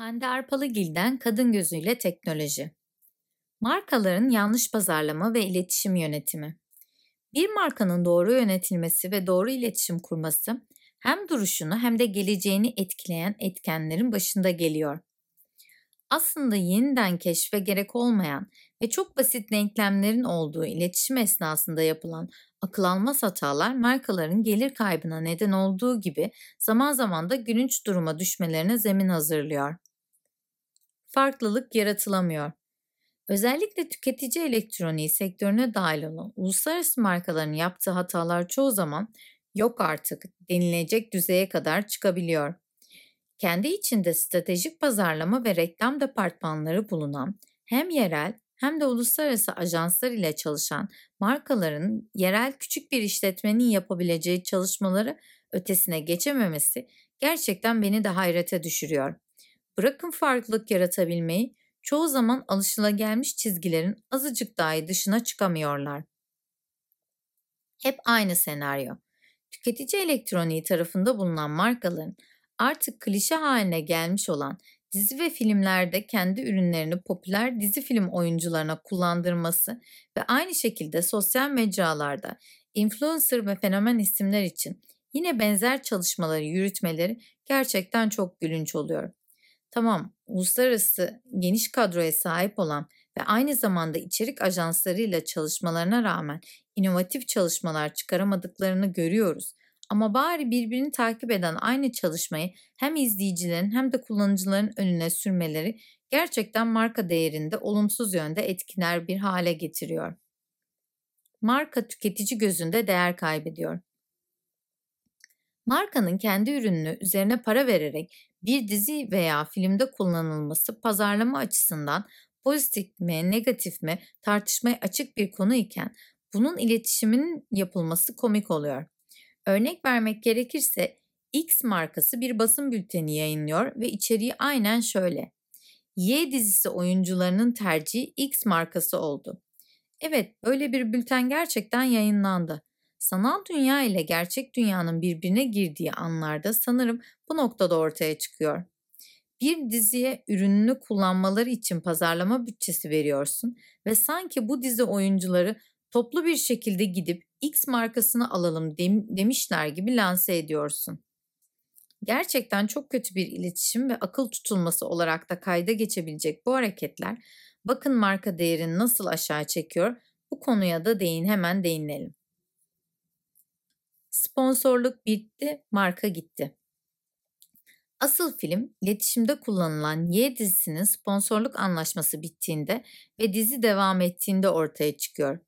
Hande Arpalıgil'den Kadın Gözüyle Teknoloji. Markaların yanlış pazarlama ve iletişim yönetimi. Bir markanın doğru yönetilmesi ve doğru iletişim kurması hem duruşunu hem de geleceğini etkileyen etkenlerin başında geliyor. Aslında yeniden keşfe gerek olmayan ve çok basit denklemlerin olduğu iletişim esnasında yapılan akıl almaz hatalar markaların gelir kaybına neden olduğu gibi zaman zaman da gülünç duruma düşmelerine zemin hazırlıyor farklılık yaratılamıyor. Özellikle tüketici elektroniği sektörüne dahil olan uluslararası markaların yaptığı hatalar çoğu zaman yok artık denilecek düzeye kadar çıkabiliyor. Kendi içinde stratejik pazarlama ve reklam departmanları bulunan hem yerel hem de uluslararası ajanslar ile çalışan markaların yerel küçük bir işletmenin yapabileceği çalışmaları ötesine geçememesi gerçekten beni de hayrete düşürüyor. Bırakın farklılık yaratabilmeyi, çoğu zaman alışılagelmiş çizgilerin azıcık dahi dışına çıkamıyorlar. Hep aynı senaryo. Tüketici elektroniği tarafında bulunan markaların artık klişe haline gelmiş olan dizi ve filmlerde kendi ürünlerini popüler dizi film oyuncularına kullandırması ve aynı şekilde sosyal mecralarda influencer ve fenomen isimler için yine benzer çalışmaları yürütmeleri gerçekten çok gülünç oluyor. Tamam, uluslararası geniş kadroya sahip olan ve aynı zamanda içerik ajanslarıyla çalışmalarına rağmen inovatif çalışmalar çıkaramadıklarını görüyoruz. Ama bari birbirini takip eden aynı çalışmayı hem izleyicilerin hem de kullanıcıların önüne sürmeleri gerçekten marka değerinde olumsuz yönde etkiler bir hale getiriyor. Marka tüketici gözünde değer kaybediyor. Markanın kendi ürününü üzerine para vererek bir dizi veya filmde kullanılması pazarlama açısından pozitif mi, negatif mi tartışmaya açık bir konu iken bunun iletişiminin yapılması komik oluyor. Örnek vermek gerekirse X markası bir basın bülteni yayınlıyor ve içeriği aynen şöyle. Y dizisi oyuncularının tercihi X markası oldu. Evet, böyle bir bülten gerçekten yayınlandı. Sanal dünya ile gerçek dünyanın birbirine girdiği anlarda sanırım bu noktada ortaya çıkıyor. Bir diziye ürününü kullanmaları için pazarlama bütçesi veriyorsun ve sanki bu dizi oyuncuları toplu bir şekilde gidip X markasını alalım demişler gibi lanse ediyorsun. Gerçekten çok kötü bir iletişim ve akıl tutulması olarak da kayda geçebilecek bu hareketler bakın marka değerini nasıl aşağı çekiyor bu konuya da değin hemen değinelim. Sponsorluk bitti, marka gitti. Asıl film iletişimde kullanılan Y dizisinin sponsorluk anlaşması bittiğinde ve dizi devam ettiğinde ortaya çıkıyor.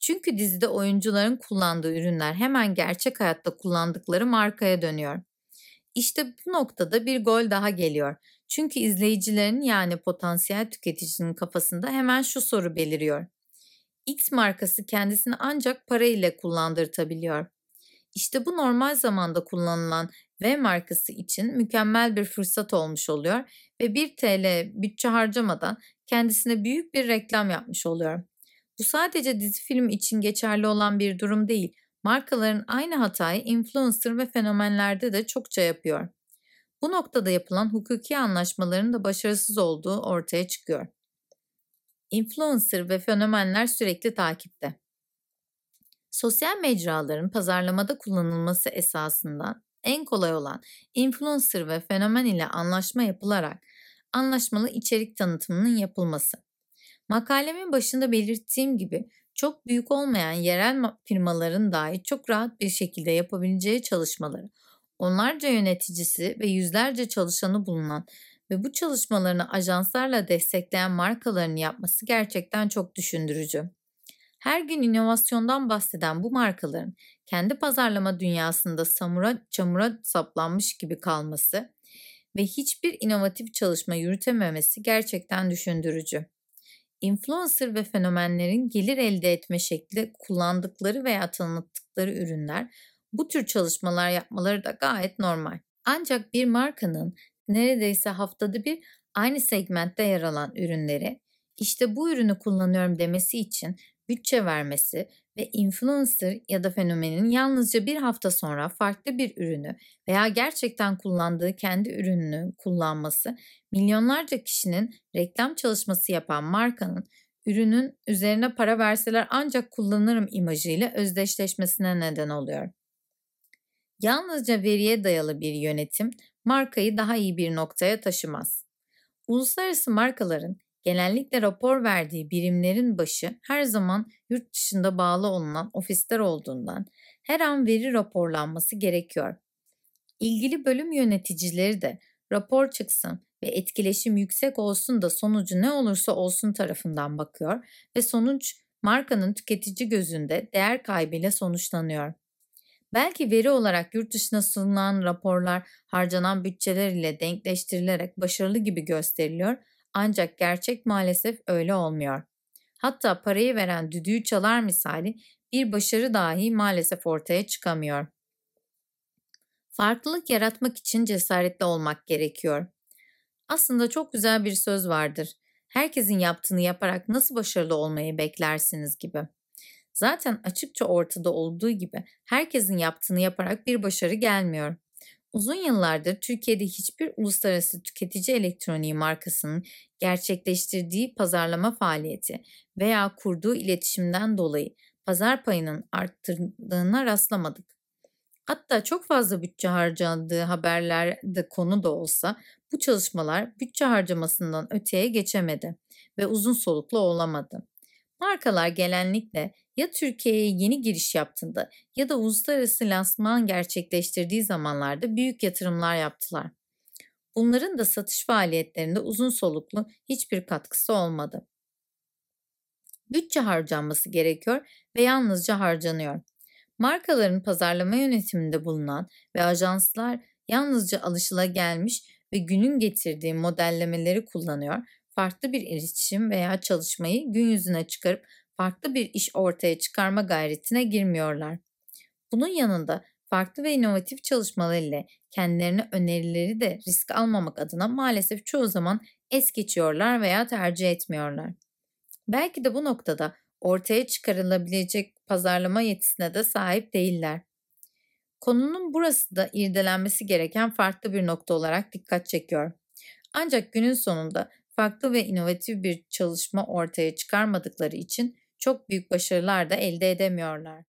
Çünkü dizide oyuncuların kullandığı ürünler hemen gerçek hayatta kullandıkları markaya dönüyor. İşte bu noktada bir gol daha geliyor. Çünkü izleyicilerin yani potansiyel tüketicinin kafasında hemen şu soru beliriyor. X markası kendisini ancak para ile kullandırtabiliyor. İşte bu normal zamanda kullanılan V markası için mükemmel bir fırsat olmuş oluyor ve 1 TL bütçe harcamadan kendisine büyük bir reklam yapmış oluyor. Bu sadece dizi film için geçerli olan bir durum değil. Markaların aynı hatayı influencer ve fenomenlerde de çokça yapıyor. Bu noktada yapılan hukuki anlaşmaların da başarısız olduğu ortaya çıkıyor. Influencer ve fenomenler sürekli takipte. Sosyal mecraların pazarlamada kullanılması esasından en kolay olan influencer ve fenomen ile anlaşma yapılarak anlaşmalı içerik tanıtımının yapılması. Makalemin başında belirttiğim gibi çok büyük olmayan yerel firmaların dahi çok rahat bir şekilde yapabileceği çalışmaları, onlarca yöneticisi ve yüzlerce çalışanı bulunan ve bu çalışmalarını ajanslarla destekleyen markaların yapması gerçekten çok düşündürücü. Her gün inovasyondan bahseden bu markaların kendi pazarlama dünyasında samura çamura saplanmış gibi kalması ve hiçbir inovatif çalışma yürütememesi gerçekten düşündürücü. Influencer ve fenomenlerin gelir elde etme şekli kullandıkları veya tanıttıkları ürünler bu tür çalışmalar yapmaları da gayet normal. Ancak bir markanın neredeyse haftada bir aynı segmentte yer alan ürünleri işte bu ürünü kullanıyorum demesi için bütçe vermesi ve influencer ya da fenomenin yalnızca bir hafta sonra farklı bir ürünü veya gerçekten kullandığı kendi ürününü kullanması milyonlarca kişinin reklam çalışması yapan markanın ürünün üzerine para verseler ancak kullanırım imajıyla özdeşleşmesine neden oluyor. Yalnızca veriye dayalı bir yönetim markayı daha iyi bir noktaya taşımaz. Uluslararası markaların genellikle rapor verdiği birimlerin başı her zaman yurt dışında bağlı olunan ofisler olduğundan her an veri raporlanması gerekiyor. İlgili bölüm yöneticileri de rapor çıksın ve etkileşim yüksek olsun da sonucu ne olursa olsun tarafından bakıyor ve sonuç markanın tüketici gözünde değer kaybıyla sonuçlanıyor. Belki veri olarak yurt dışına sunulan raporlar harcanan bütçeler ile denkleştirilerek başarılı gibi gösteriliyor ancak gerçek maalesef öyle olmuyor. Hatta parayı veren düdüğü çalar misali bir başarı dahi maalesef ortaya çıkamıyor. Farklılık yaratmak için cesaretli olmak gerekiyor. Aslında çok güzel bir söz vardır. Herkesin yaptığını yaparak nasıl başarılı olmayı beklersiniz gibi. Zaten açıkça ortada olduğu gibi herkesin yaptığını yaparak bir başarı gelmiyor. Uzun yıllardır Türkiye'de hiçbir uluslararası tüketici elektroniği markasının gerçekleştirdiği pazarlama faaliyeti veya kurduğu iletişimden dolayı pazar payının arttırdığına rastlamadık. Hatta çok fazla bütçe harcandığı haberlerde konu da olsa bu çalışmalar bütçe harcamasından öteye geçemedi ve uzun soluklu olamadı. Markalar genellikle ya Türkiye'ye yeni giriş yaptığında ya da uluslararası lansman gerçekleştirdiği zamanlarda büyük yatırımlar yaptılar. Bunların da satış faaliyetlerinde uzun soluklu hiçbir katkısı olmadı. Bütçe harcanması gerekiyor ve yalnızca harcanıyor. Markaların pazarlama yönetiminde bulunan ve ajanslar yalnızca alışılagelmiş ve günün getirdiği modellemeleri kullanıyor, farklı bir iletişim veya çalışmayı gün yüzüne çıkarıp farklı bir iş ortaya çıkarma gayretine girmiyorlar. Bunun yanında farklı ve inovatif çalışmalar ile kendilerine önerileri de risk almamak adına maalesef çoğu zaman es geçiyorlar veya tercih etmiyorlar. Belki de bu noktada ortaya çıkarılabilecek pazarlama yetisine de sahip değiller. Konunun burası da irdelenmesi gereken farklı bir nokta olarak dikkat çekiyor. Ancak günün sonunda farklı ve inovatif bir çalışma ortaya çıkarmadıkları için çok büyük başarılar da elde edemiyorlar.